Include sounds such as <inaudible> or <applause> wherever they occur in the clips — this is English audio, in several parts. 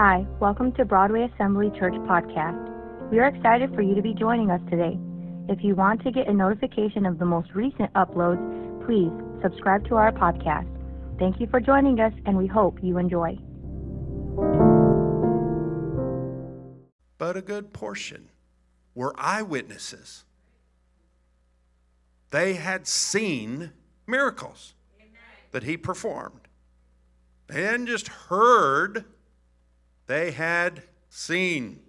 Hi, welcome to Broadway Assembly Church Podcast. We are excited for you to be joining us today. If you want to get a notification of the most recent uploads, please subscribe to our podcast. Thank you for joining us, and we hope you enjoy. But a good portion were eyewitnesses. They had seen miracles that he performed. Hadn't just heard, they had seen.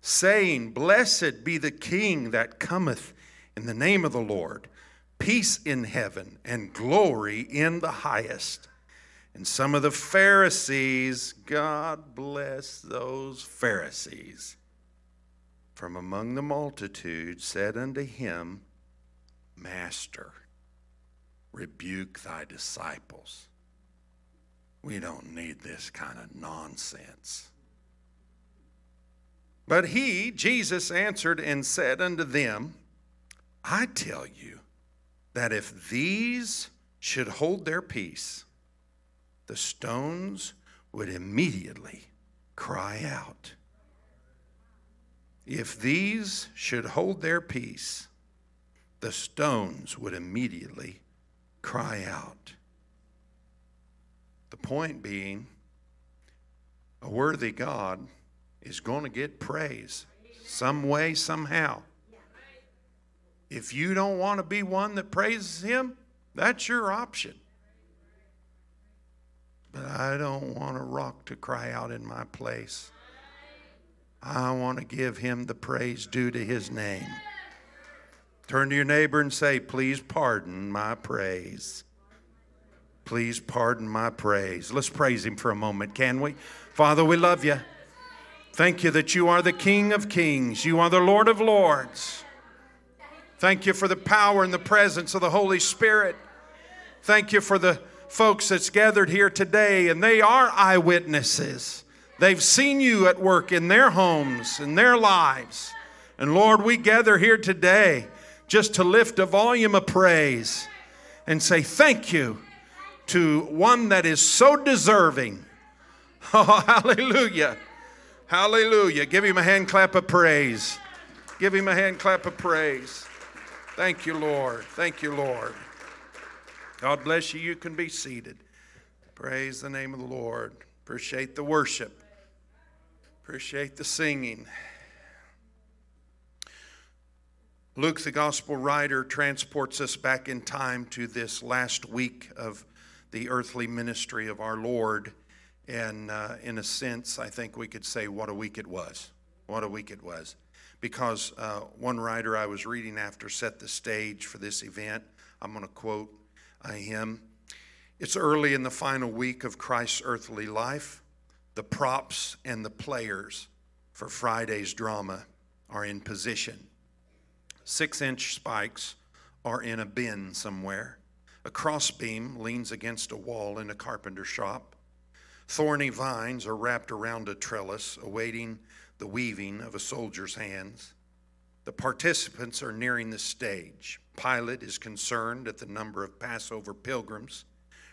Saying, Blessed be the King that cometh in the name of the Lord, peace in heaven and glory in the highest. And some of the Pharisees, God bless those Pharisees, from among the multitude said unto him, Master, rebuke thy disciples. We don't need this kind of nonsense. But he, Jesus, answered and said unto them, I tell you that if these should hold their peace, the stones would immediately cry out. If these should hold their peace, the stones would immediately cry out. The point being, a worthy God is going to get praise some way, somehow. If you don't want to be one that praises Him, that's your option. But I don't want a rock to cry out in my place. I want to give Him the praise due to His name. Turn to your neighbor and say, Please pardon my praise. Please pardon my praise. Let's praise Him for a moment, can we? Father, we love you. Thank you that you are the King of kings, you are the Lord of lords. Thank you for the power and the presence of the Holy Spirit. Thank you for the folks that's gathered here today, and they are eyewitnesses. They've seen you at work in their homes, in their lives. And Lord, we gather here today just to lift a volume of praise and say thank you to one that is so deserving. <laughs> Oh, hallelujah. Hallelujah. Give him a hand clap of praise. Give him a hand clap of praise. Thank you, Lord. Thank you, Lord. God bless you. You can be seated. Praise the name of the Lord. Appreciate the worship. Appreciate the singing. Luke, the gospel writer, transports us back in time to this last week of the earthly ministry of our Lord. And uh, in a sense, I think we could say, what a week it was. What a week it was. Because uh, one writer I was reading after set the stage for this event. I'm going to quote him. It's early in the final week of Christ's earthly life. The props and the players for Friday's drama are in position. Six inch spikes are in a bin somewhere. A crossbeam leans against a wall in a carpenter shop. Thorny vines are wrapped around a trellis, awaiting the weaving of a soldier's hands. The participants are nearing the stage. Pilate is concerned at the number of Passover pilgrims.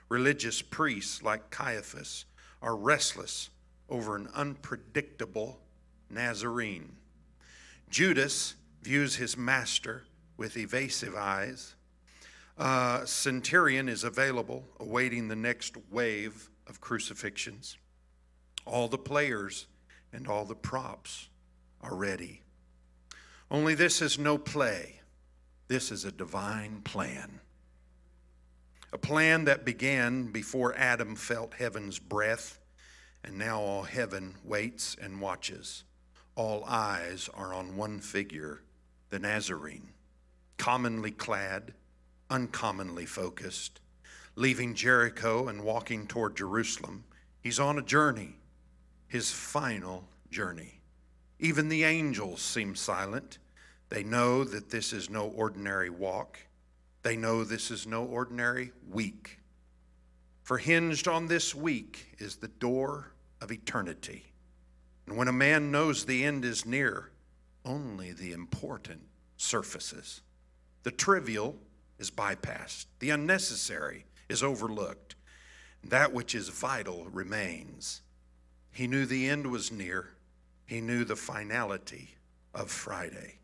Religious priests like Caiaphas are restless over an unpredictable Nazarene. Judas views his master with evasive eyes. Uh, Centurion is available, awaiting the next wave of crucifixions. All the players and all the props are ready. Only this is no play, this is a divine plan. A plan that began before Adam felt heaven's breath, and now all heaven waits and watches. All eyes are on one figure, the Nazarene, commonly clad, uncommonly focused, leaving Jericho and walking toward Jerusalem. He's on a journey, his final journey. Even the angels seem silent. They know that this is no ordinary walk. They know this is no ordinary week. For hinged on this week is the door of eternity. And when a man knows the end is near, only the important surfaces. The trivial is bypassed, the unnecessary is overlooked. That which is vital remains. He knew the end was near. He knew the finality of Friday.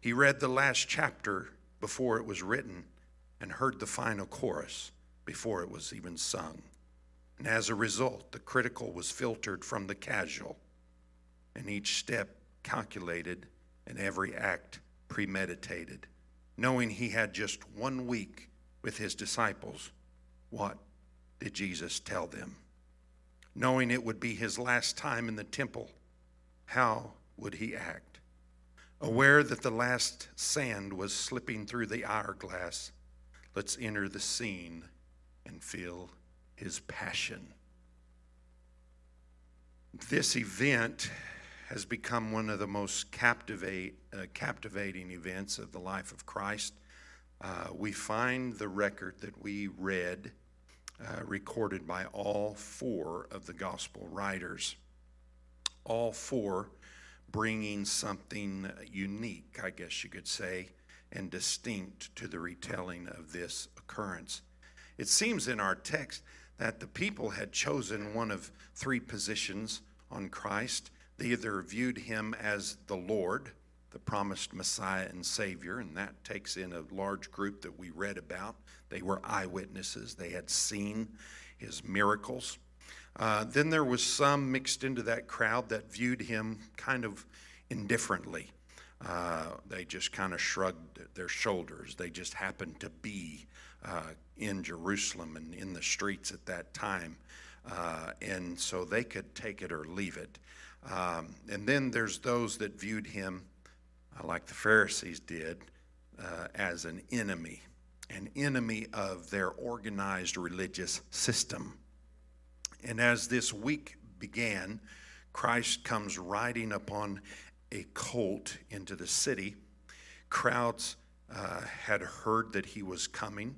He read the last chapter before it was written and heard the final chorus before it was even sung. And as a result, the critical was filtered from the casual, and each step calculated and every act premeditated. Knowing he had just one week with his disciples, what did Jesus tell them? Knowing it would be his last time in the temple, how would he act? Aware that the last sand was slipping through the hourglass, let's enter the scene and feel his passion. This event has become one of the most captivate, uh, captivating events of the life of Christ. Uh, we find the record that we read uh, recorded by all four of the gospel writers. All four bringing something unique, I guess you could say, and distinct to the retelling of this occurrence. It seems in our text that the people had chosen one of three positions on Christ. They either viewed him as the Lord, the promised Messiah and Savior, and that takes in a large group that we read about. They were eyewitnesses, they had seen his miracles. Uh, then there was some mixed into that crowd that viewed him kind of indifferently. Uh, they just kind of shrugged their shoulders. They just happened to be uh, in Jerusalem and in the streets at that time. Uh, and so they could take it or leave it. Um, and then there's those that viewed him, uh, like the Pharisees did, uh, as an enemy, an enemy of their organized religious system. And as this week began, Christ comes riding upon a colt into the city. Crowds uh, had heard that he was coming.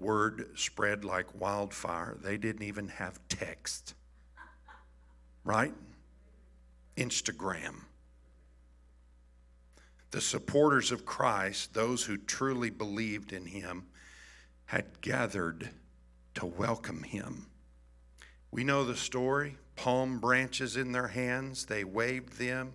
Word spread like wildfire. They didn't even have text, right? Instagram. The supporters of Christ, those who truly believed in him, had gathered to welcome him. We know the story palm branches in their hands, they waved them.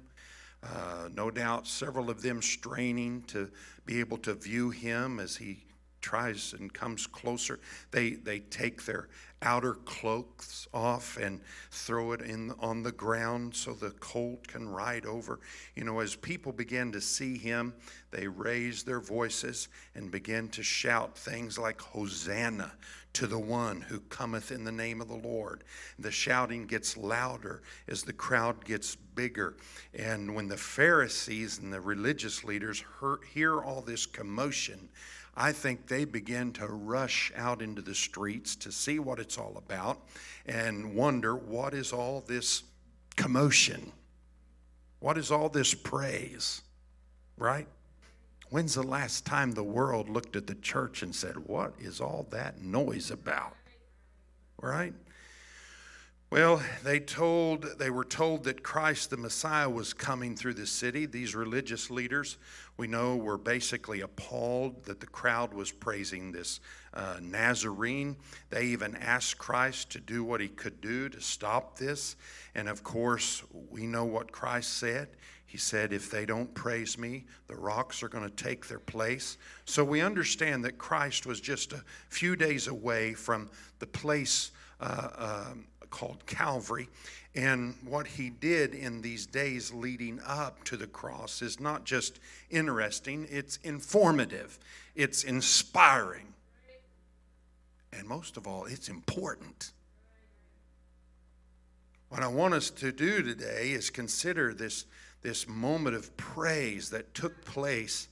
Uh, no doubt, several of them straining to be able to view him as he tries and comes closer. They, they take their outer cloaks off and throw it in on the ground so the colt can ride over. You know, as people began to see him, they raised their voices and began to shout things like Hosanna to the one who cometh in the name of the Lord. The shouting gets louder as the crowd gets bigger. And when the Pharisees and the religious leaders hear all this commotion, I think they begin to rush out into the streets to see what it's all about and wonder what is all this commotion? What is all this praise? Right? When's the last time the world looked at the church and said, What is all that noise about? Right? Well, they told they were told that Christ the Messiah was coming through the city. These religious leaders, we know, were basically appalled that the crowd was praising this uh, Nazarene. They even asked Christ to do what he could do to stop this. And of course, we know what Christ said. He said, If they don't praise me, the rocks are going to take their place. So we understand that Christ was just a few days away from the place. Uh, um, called Calvary. And what he did in these days leading up to the cross is not just interesting, it's informative, it's inspiring. And most of all, it's important. What I want us to do today is consider this, this moment of praise that took place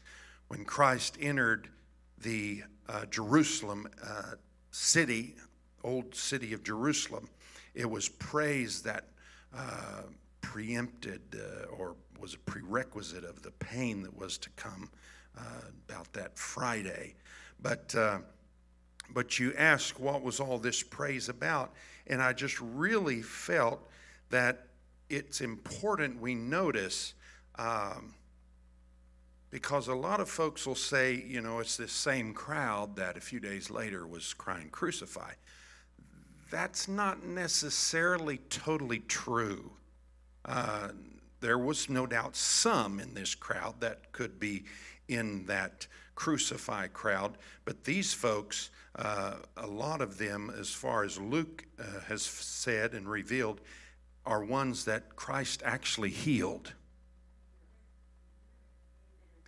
when Christ entered the uh, Jerusalem uh, city, old city of Jerusalem. It was praise that uh, preempted uh, or was a prerequisite of the pain that was to come uh, about that Friday. But, uh, but you ask, what was all this praise about? And I just really felt that it's important we notice. Um, because a lot of folks will say, you know, it's this same crowd that a few days later was crying, crucify that's not necessarily totally true. Uh, there was no doubt some in this crowd that could be in that crucify crowd, but these folks, uh, a lot of them, as far as Luke uh, has said and revealed, are ones that Christ actually healed.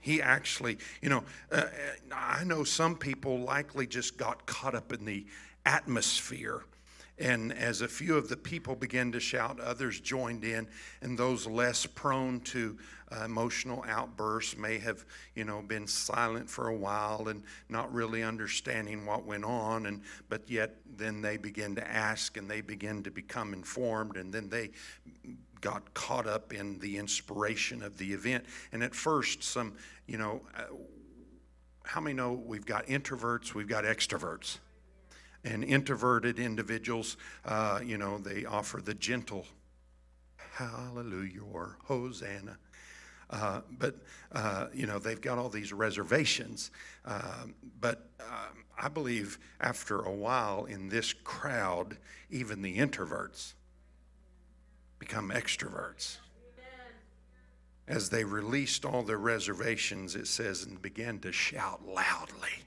He actually, you know, uh, I know some people likely just got caught up in the atmosphere. And as a few of the people began to shout, others joined in, and those less prone to uh, emotional outbursts may have, you know, been silent for a while and not really understanding what went on. And but yet, then they begin to ask, and they begin to become informed, and then they got caught up in the inspiration of the event. And at first, some, you know, uh, how many know we've got introverts, we've got extroverts? And introverted individuals, uh, you know, they offer the gentle hallelujah or hosanna. Uh, but, uh, you know, they've got all these reservations. Um, but um, I believe after a while in this crowd, even the introverts become extroverts. As they released all their reservations, it says, and began to shout loudly.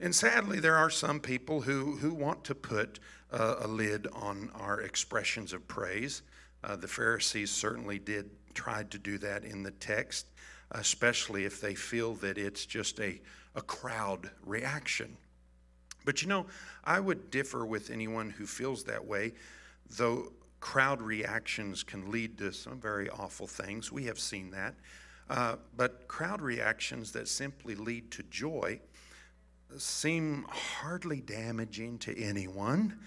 And sadly, there are some people who, who want to put uh, a lid on our expressions of praise. Uh, the Pharisees certainly did try to do that in the text, especially if they feel that it's just a, a crowd reaction. But you know, I would differ with anyone who feels that way though crowd reactions can lead to some very awful things, we have seen that. Uh, but crowd reactions that simply lead to joy seem hardly damaging to anyone.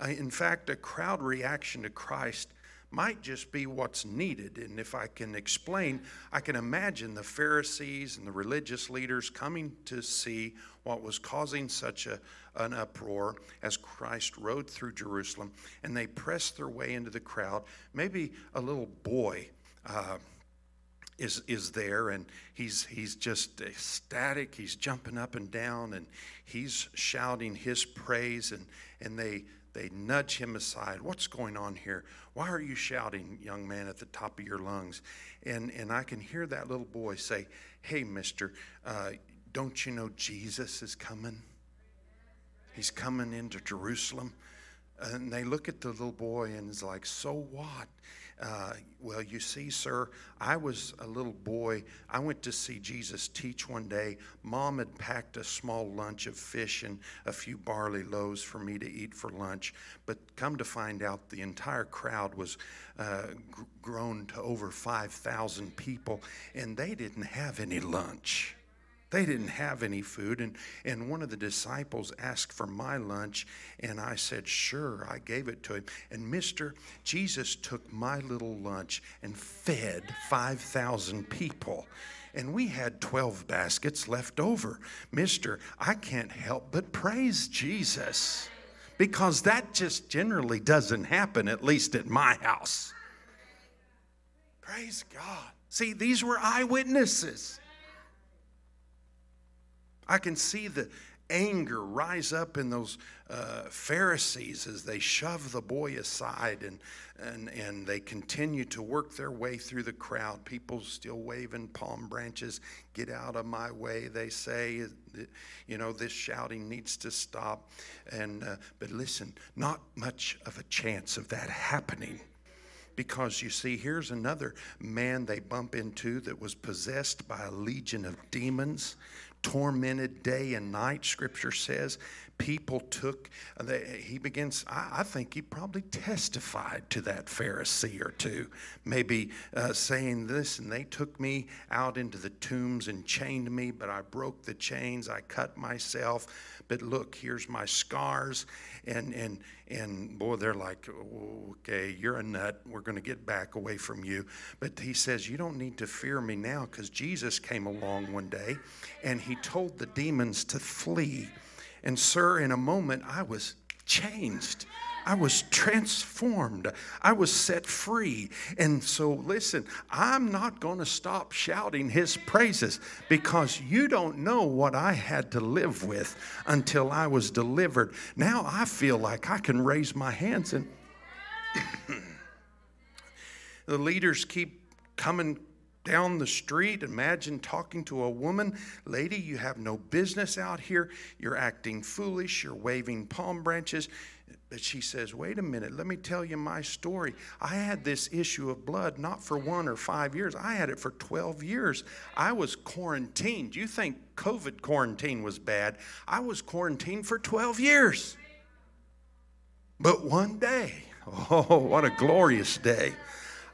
Uh, in fact, a crowd reaction to Christ might just be what's needed. And if I can explain, I can imagine the Pharisees and the religious leaders coming to see what was causing such a, an uproar as Christ rode through Jerusalem, and they pressed their way into the crowd. Maybe a little boy. Uh, is is there and he's he's just ecstatic he's jumping up and down and he's shouting his praise and and they they nudge him aside. What's going on here? Why are you shouting, young man, at the top of your lungs? And, and I can hear that little boy say, Hey, mister, uh, don't you know Jesus is coming? He's coming into Jerusalem. And they look at the little boy and it's like, So what? Uh, well, you see, sir, I was a little boy. I went to see Jesus teach one day. Mom had packed a small lunch of fish and a few barley loaves for me to eat for lunch. But come to find out, the entire crowd was uh, gr- grown to over 5,000 people, and they didn't have any lunch. They didn't have any food. And, and one of the disciples asked for my lunch, and I said, Sure, I gave it to him. And Mister, Jesus took my little lunch and fed 5,000 people. And we had 12 baskets left over. Mister, I can't help but praise Jesus because that just generally doesn't happen, at least at my house. Praise God. See, these were eyewitnesses. I can see the anger rise up in those uh, Pharisees as they shove the boy aside and, and, and they continue to work their way through the crowd. People still waving palm branches. Get out of my way, they say. You know, this shouting needs to stop. And, uh, but listen, not much of a chance of that happening because you see, here's another man they bump into that was possessed by a legion of demons tormented day and night, scripture says. People took, they, he begins, I, I, think he probably testified to that Pharisee or two, maybe uh, saying this, and they took me out into the tombs and chained me, but I broke the chains, I cut myself, but look, here's my scars. And, and, and boy, they're like, okay, you're a nut. We're going to get back away from you. But he says, you don't need to fear me now because Jesus came along one day and he told the demons to flee. And, sir, in a moment, I was changed. I was transformed. I was set free. And so, listen, I'm not going to stop shouting his praises because you don't know what I had to live with until I was delivered. Now I feel like I can raise my hands and <coughs> the leaders keep coming down the street. Imagine talking to a woman, lady, you have no business out here. You're acting foolish. You're waving palm branches. But she says, Wait a minute, let me tell you my story. I had this issue of blood not for one or five years, I had it for 12 years. I was quarantined. You think COVID quarantine was bad? I was quarantined for 12 years. But one day, <laughs> oh, what a glorious day.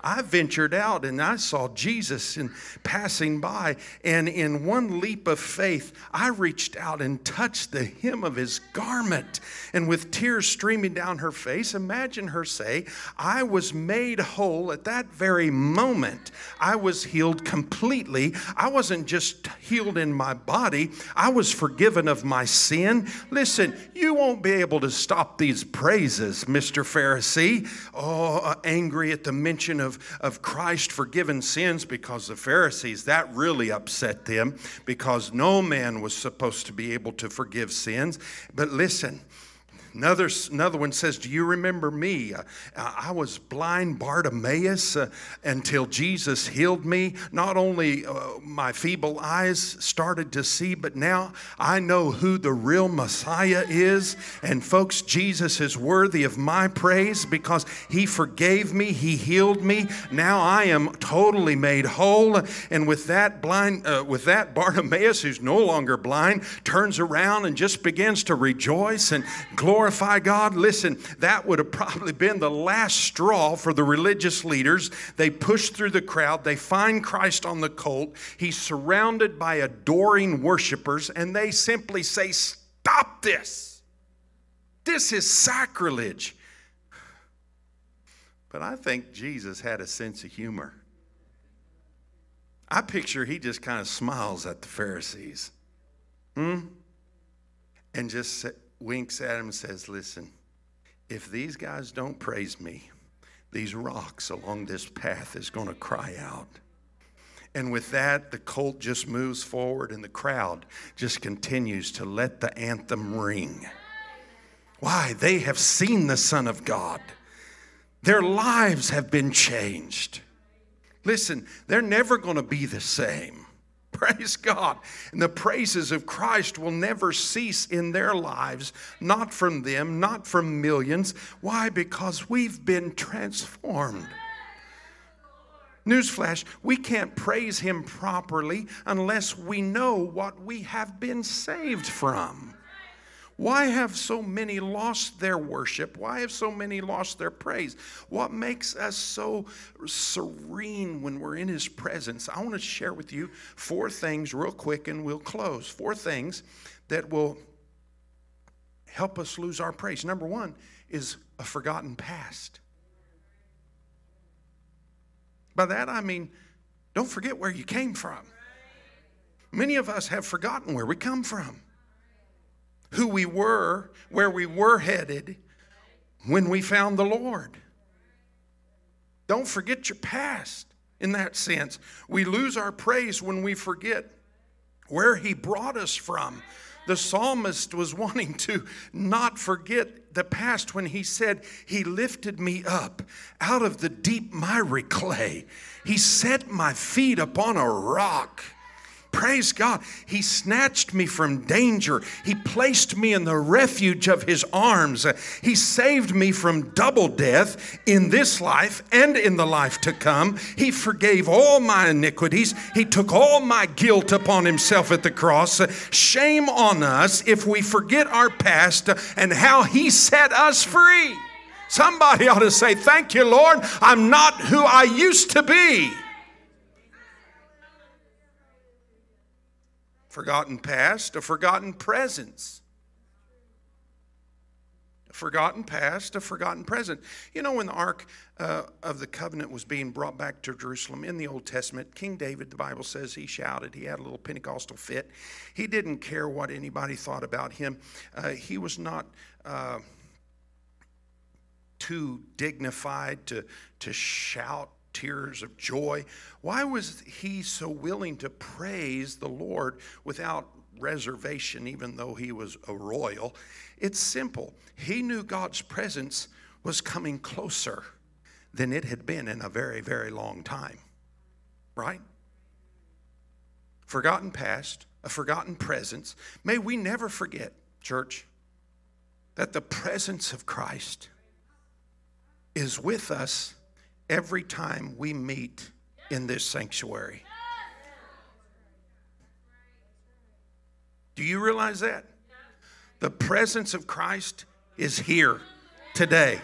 I ventured out and I saw Jesus in passing by, and in one leap of faith, I reached out and touched the hem of his garment. And with tears streaming down her face, imagine her say, I was made whole at that very moment. I was healed completely. I wasn't just healed in my body, I was forgiven of my sin. Listen, you won't be able to stop these praises, Mr. Pharisee. Oh, uh, angry at the mention of of, Christ forgiven sins because the Pharisees, that really upset them because no man was supposed to be able to forgive sins. But listen, Another, another one says, Do you remember me? Uh, I was blind Bartimaeus uh, until Jesus healed me. Not only uh, my feeble eyes started to see, but now I know who the real Messiah is. And folks, Jesus is worthy of my praise because he forgave me, he healed me. Now I am totally made whole. And with that blind, uh, with that Bartimaeus, who's no longer blind, turns around and just begins to rejoice and glorify glorify God? Listen, that would have probably been the last straw for the religious leaders. They push through the crowd, they find Christ on the colt. He's surrounded by adoring worshipers, and they simply say, Stop this! This is sacrilege. But I think Jesus had a sense of humor. I picture he just kind of smiles at the Pharisees. Hmm? And just winks at him and says, Listen, if these guys don't praise me, these rocks along this path is going to cry out. And with that, the colt just moves forward and the crowd just continues to let the anthem ring. Why? They have seen the Son of God. Their lives have been changed. Listen, they're never going to be the same. Praise God. And the praises of Christ will never cease in their lives, not from them, not from millions. Why? Because we've been transformed. Newsflash, we can't praise Him properly unless we know what we have been saved from. Why have so many lost their worship? Why have so many lost their praise? What makes us so serene when we're in His presence? I want to share with you four things, real quick, and we'll close. Four things that will help us lose our praise. Number one is a forgotten past. By that I mean, don't forget where you came from. Many of us have forgotten where we come from who we were, where we were headed when we found the Lord. Don't forget your past in that sense. We lose our praise when we forget where He brought us from. The psalmist was <laughs> wanting to not forget the past when he said, He lifted me up out of the deep miry clay. He set my feet upon a rock. Praise God. He snatched me from danger. He placed me in the refuge of His arms. He saved me from double death in this life and in the life to come. He forgave all my iniquities. He took all my guilt upon Himself at the cross. Shame on us if we forget our past and how He set us free. Somebody ought to say, Thank you, Lord. I'm not who I used to be. Forgotten past, a forgotten presence. A forgotten past, a forgotten present. You know, when the Ark uh, of the Covenant was being brought back to Jerusalem in the Old Testament, King David, the Bible says, he shouted. He had a little Pentecostal fit. He didn't care what anybody thought about him. Uh, he was not. Uh, too dignified to, to shout tears of joy? Why was he so willing to praise the Lord without reservation, even though he was a royal? It's simple. He knew God's presence was coming closer than it had been in a very, very long time. Right? Forgotten past, a forgotten presence. May we never forget, church, that the presence of Christ is with us every time we meet in this sanctuary. Do you realize that? The presence of Christ is here today.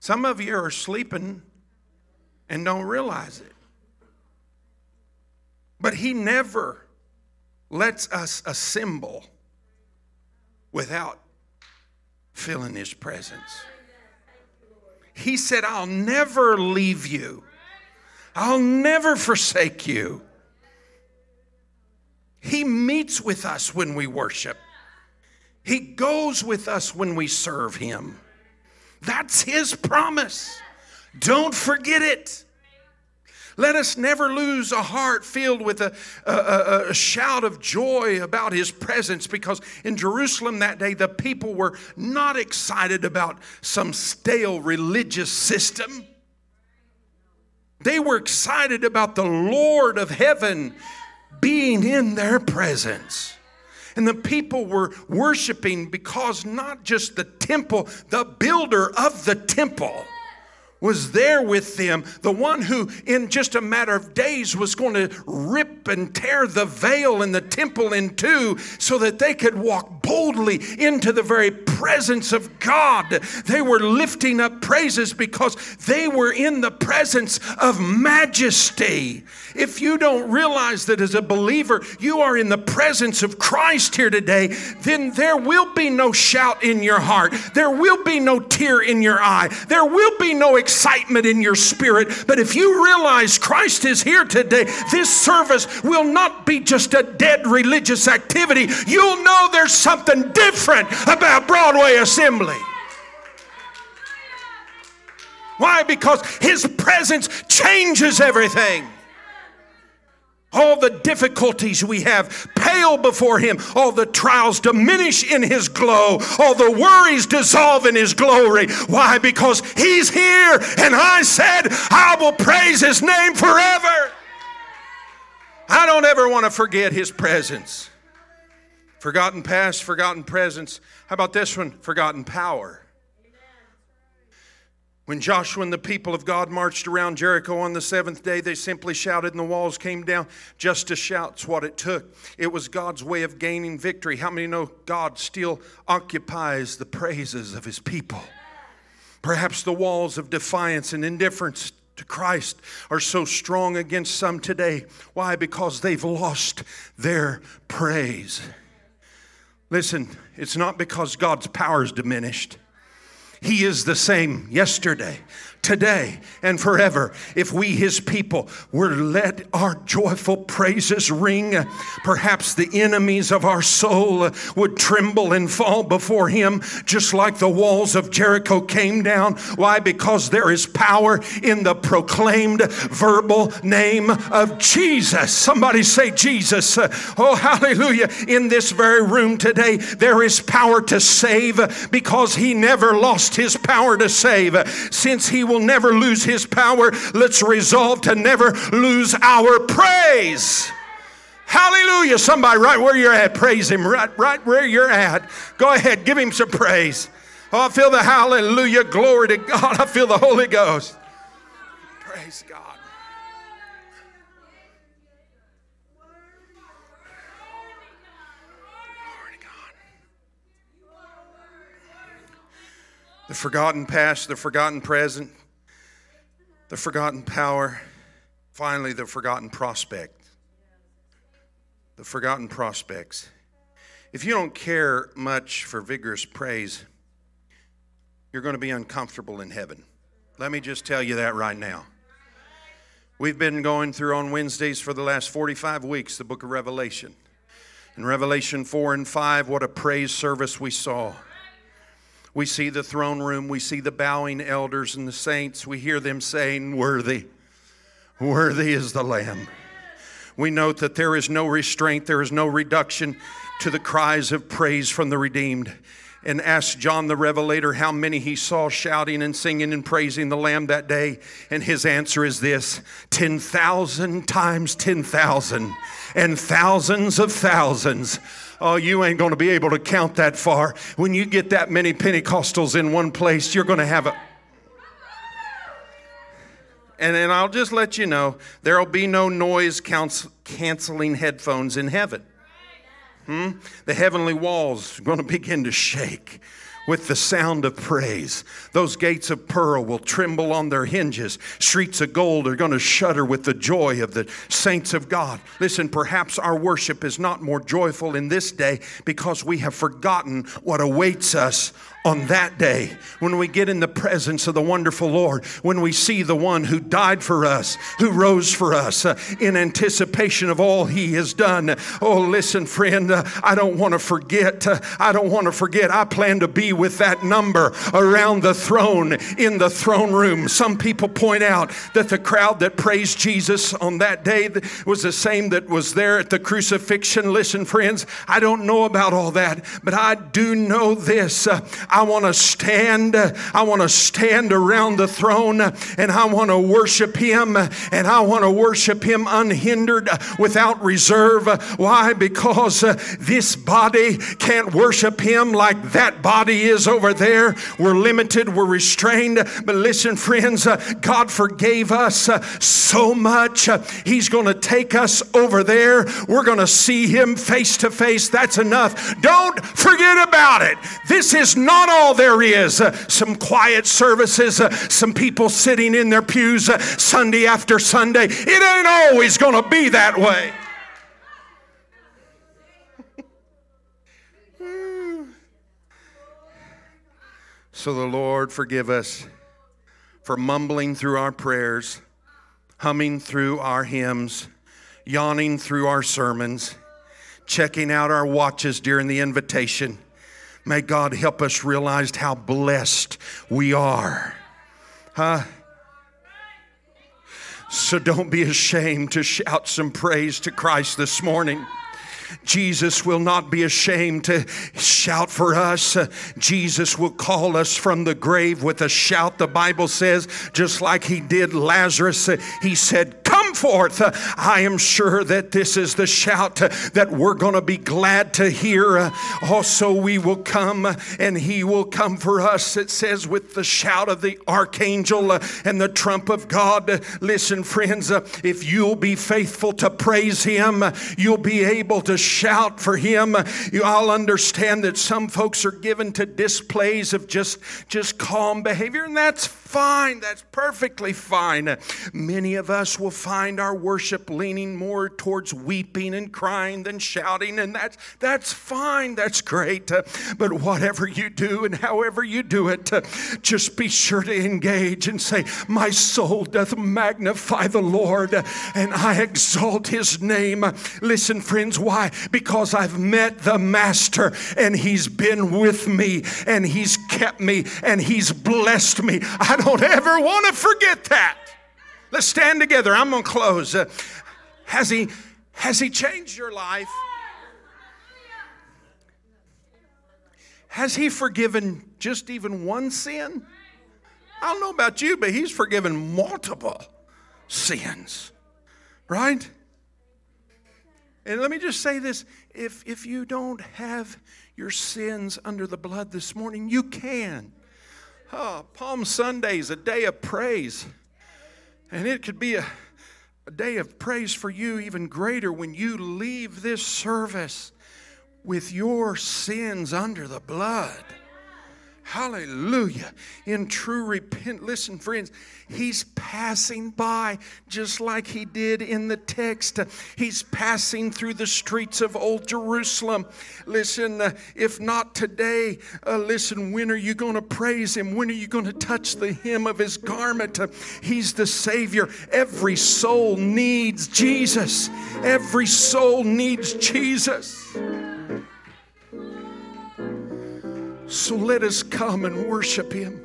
Some of you are sleeping and don't realize it. But He never lets us assemble without feeling His presence. He said, I'll never leave you, I'll never forsake you. He meets with us when we worship. He goes with us when we serve Him. That's His promise. Don't forget it. Let us never lose a heart filled with a, a, a, shout of joy about his presence because in Jerusalem that day, the people were not excited about some stale religious system. They were excited about the Lord of heaven being in their presence. And the people were worshiping because not just the temple, the builder of the temple was there with them, the one who, in just a matter of days, was going to rip and tear the veil in the temple in two so that they could walk boldly into the very presence of God. They were lifting up praises because they were in the presence of majesty. If you don't realize that as a believer you are in the presence of Christ here today, then there will be no shout in your heart, there will be no tear in your eye, there will be no excitement in your spirit. But if you realize Christ is here today, this service will not be just a dead religious activity. You'll know there's something different about Broadway Assembly. Why? Because His presence changes everything. All the difficulties we have pale before Him. All the trials diminish in His glow. All the worries dissolve in His glory. Why? Because He's here. And I said, I will praise His name forever. I don't ever want to forget His presence. Forgotten past, forgotten presence. How about this one? Forgotten power. When Joshua and the people of God marched around Jericho on the seventh day, they simply shouted and the walls came down. Just to shout's what it took. It was God's way of gaining victory. How many know God still occupies the praises of his people? Perhaps the walls of defiance and indifference to Christ are so strong against some today. Why? Because they've lost their praise. Listen, it's not because God's power is diminished. He is the same yesterday, today and forever. If we, his people, were let our joyful praises ring, perhaps the enemies of our soul would tremble and fall before him, just like the walls of Jericho came down. Why? Because there is power in the proclaimed verbal name of Jesus. Somebody say, Jesus. Oh, hallelujah. In this very room today, there is power to save because he never lost his power to save. Since he will never lose his power, let's resolve to never lose our praise. Hallelujah. Somebody right where you're at, praise him. Right, right where you're at. Go ahead, give him some praise. Oh, I feel the hallelujah. Glory to God. I feel the Holy Ghost. Praise God. The forgotten past, the forgotten present, the forgotten power, finally, the forgotten prospect. The forgotten prospects. If you don't care much for vigorous praise, you're going to be uncomfortable in heaven. Let me just tell you that right now. We've been going through on Wednesdays for the last 45 weeks the book of Revelation. In Revelation 4 and 5, what a praise service we saw. We see the throne room, we see the bowing elders and the saints. We hear them saying, Worthy, worthy is the Lamb. We note that there is no restraint, there is no reduction to the cries of praise from the redeemed and asked John the Revelator how many he saw shouting and singing and praising the Lamb that day. And his answer is this 10,000 times 10,000 and thousands of thousands. Oh, you ain't going to be able to count that far. When you get that many Pentecostals in one place, you're going to have a. And then I'll just let you know there'll be no noise canceling headphones in heaven. Hmm? The heavenly walls are going to begin to shake with the sound of praise. Those gates of pearl will tremble on their hinges. Streets of gold are going to shudder with the joy of the saints of God. Listen, perhaps our worship is not more joyful in this day because we have forgotten what awaits us on that day when we get in the presence of the wonderful Lord, when we see the one who died for us, who rose for us uh, in anticipation of all he has done. Oh, listen, friend, uh, I don't want to forget. Uh, I don't want to forget. I plan to be with that number around the throne in the throne room. Some people point out that the crowd that praised Jesus on that day was the same that was there at the crucifixion. Listen, friends, I don't know about all that, but I do know this. Uh, I want to stand. I want to stand around the throne and I want to worship Him and I want to worship Him unhindered without reserve. Why? Because uh, this body can't worship Him like that body is over there. We're limited, we're restrained. But listen, friends, uh, God forgave us uh, so much. He's going to take us over there. We're going to see Him face to face. That's enough. Don't forget about it. This is not not all there is. Uh, some quiet services, uh, some people sitting in their pews uh, Sunday after Sunday. It ain't always going to be that way. <sighs> So the Lord forgive us for mumbling through our prayers, humming through our hymns, yawning through our sermons, checking out our watches during the invitation May God help us realize how blessed we are. Huh? So don't be ashamed to shout some praise to Christ this morning. Jesus will not be ashamed to shout for us. Jesus will call us from the grave with a shout, the Bible says, just like he did Lazarus. He said, come forth. I am sure that this is the shout that we're going to be glad to hear. Also, we will come and he will come for us. It says, with the shout of the archangel and the trump of God. Listen, friends, if you'll be faithful to praise him, you'll be able to shout for him. You all understand that some folks are given to displays of just, just calm behavior, and that's fine. That's perfectly fine. Many of us will find our worship leaning more towards weeping and crying than shouting, and that's that's fine. That's great. But whatever you do and however you do it, just be sure to engage and say, "My soul doth magnify the Lord, and I exalt His name." Listen, friends, why? Because I've met the Master, and He's been with me, and He's kept me, and He's blessed me. I don't ever want to forget that. Let's stand together. I'm going to close. Uh, has he has he changed your life? Has he forgiven just even one sin? I don't know about you, but he's forgiven multiple sins. Right? And let me just say this if, if you don't have your sins under the blood this morning, you can. Oh, Palm Sunday is a day of praise. And it could be a, a day of praise for you even greater when you leave this service with your sins under the blood. Hallelujah. In true repent. Listen, friends, he's passing by just like he did in the text. He's passing through the streets of Old Jerusalem. Listen, uh, if not today, uh, listen, when are you going to praise him? When are you going to touch the hem of his garment? Uh, he's the Savior. Every soul needs Jesus. Every soul needs Jesus. So let us come and worship Him.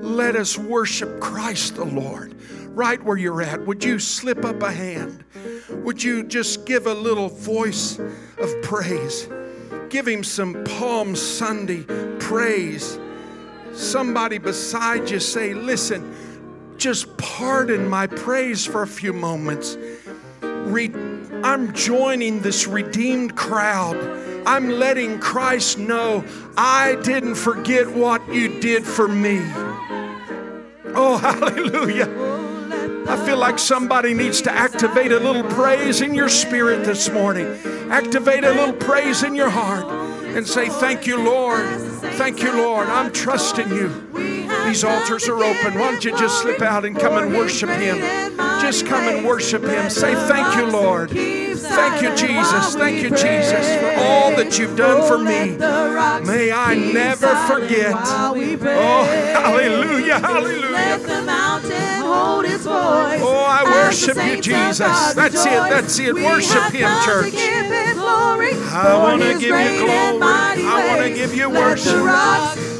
Let us worship Christ the Lord. Right where you're at, would you slip up a hand? Would you just give a little voice of praise? Give Him some Palm Sunday praise. Somebody beside you say, Listen, just pardon my praise for a few moments. Re- I'm joining this redeemed crowd. I'm letting Christ know I didn't forget what you did for me. Oh, <laughs> hallelujah. I feel like somebody needs to activate a little praise in your spirit this morning. Activate a little praise in your heart and say, Thank you, Lord. Thank you, Lord. I'm trusting you. These altars are open. Why don't you just slip out and come and worship Him? Just come and worship Him. Say, Thank you, Lord. Thank you, Jesus. Thank you, Jesus, for all that you've done for me. May I never forget. Oh, hallelujah, hallelujah. Oh, I worship you, Jesus. That's it, that's it. Worship Him, church. I want to give you glory. I want to give you worship.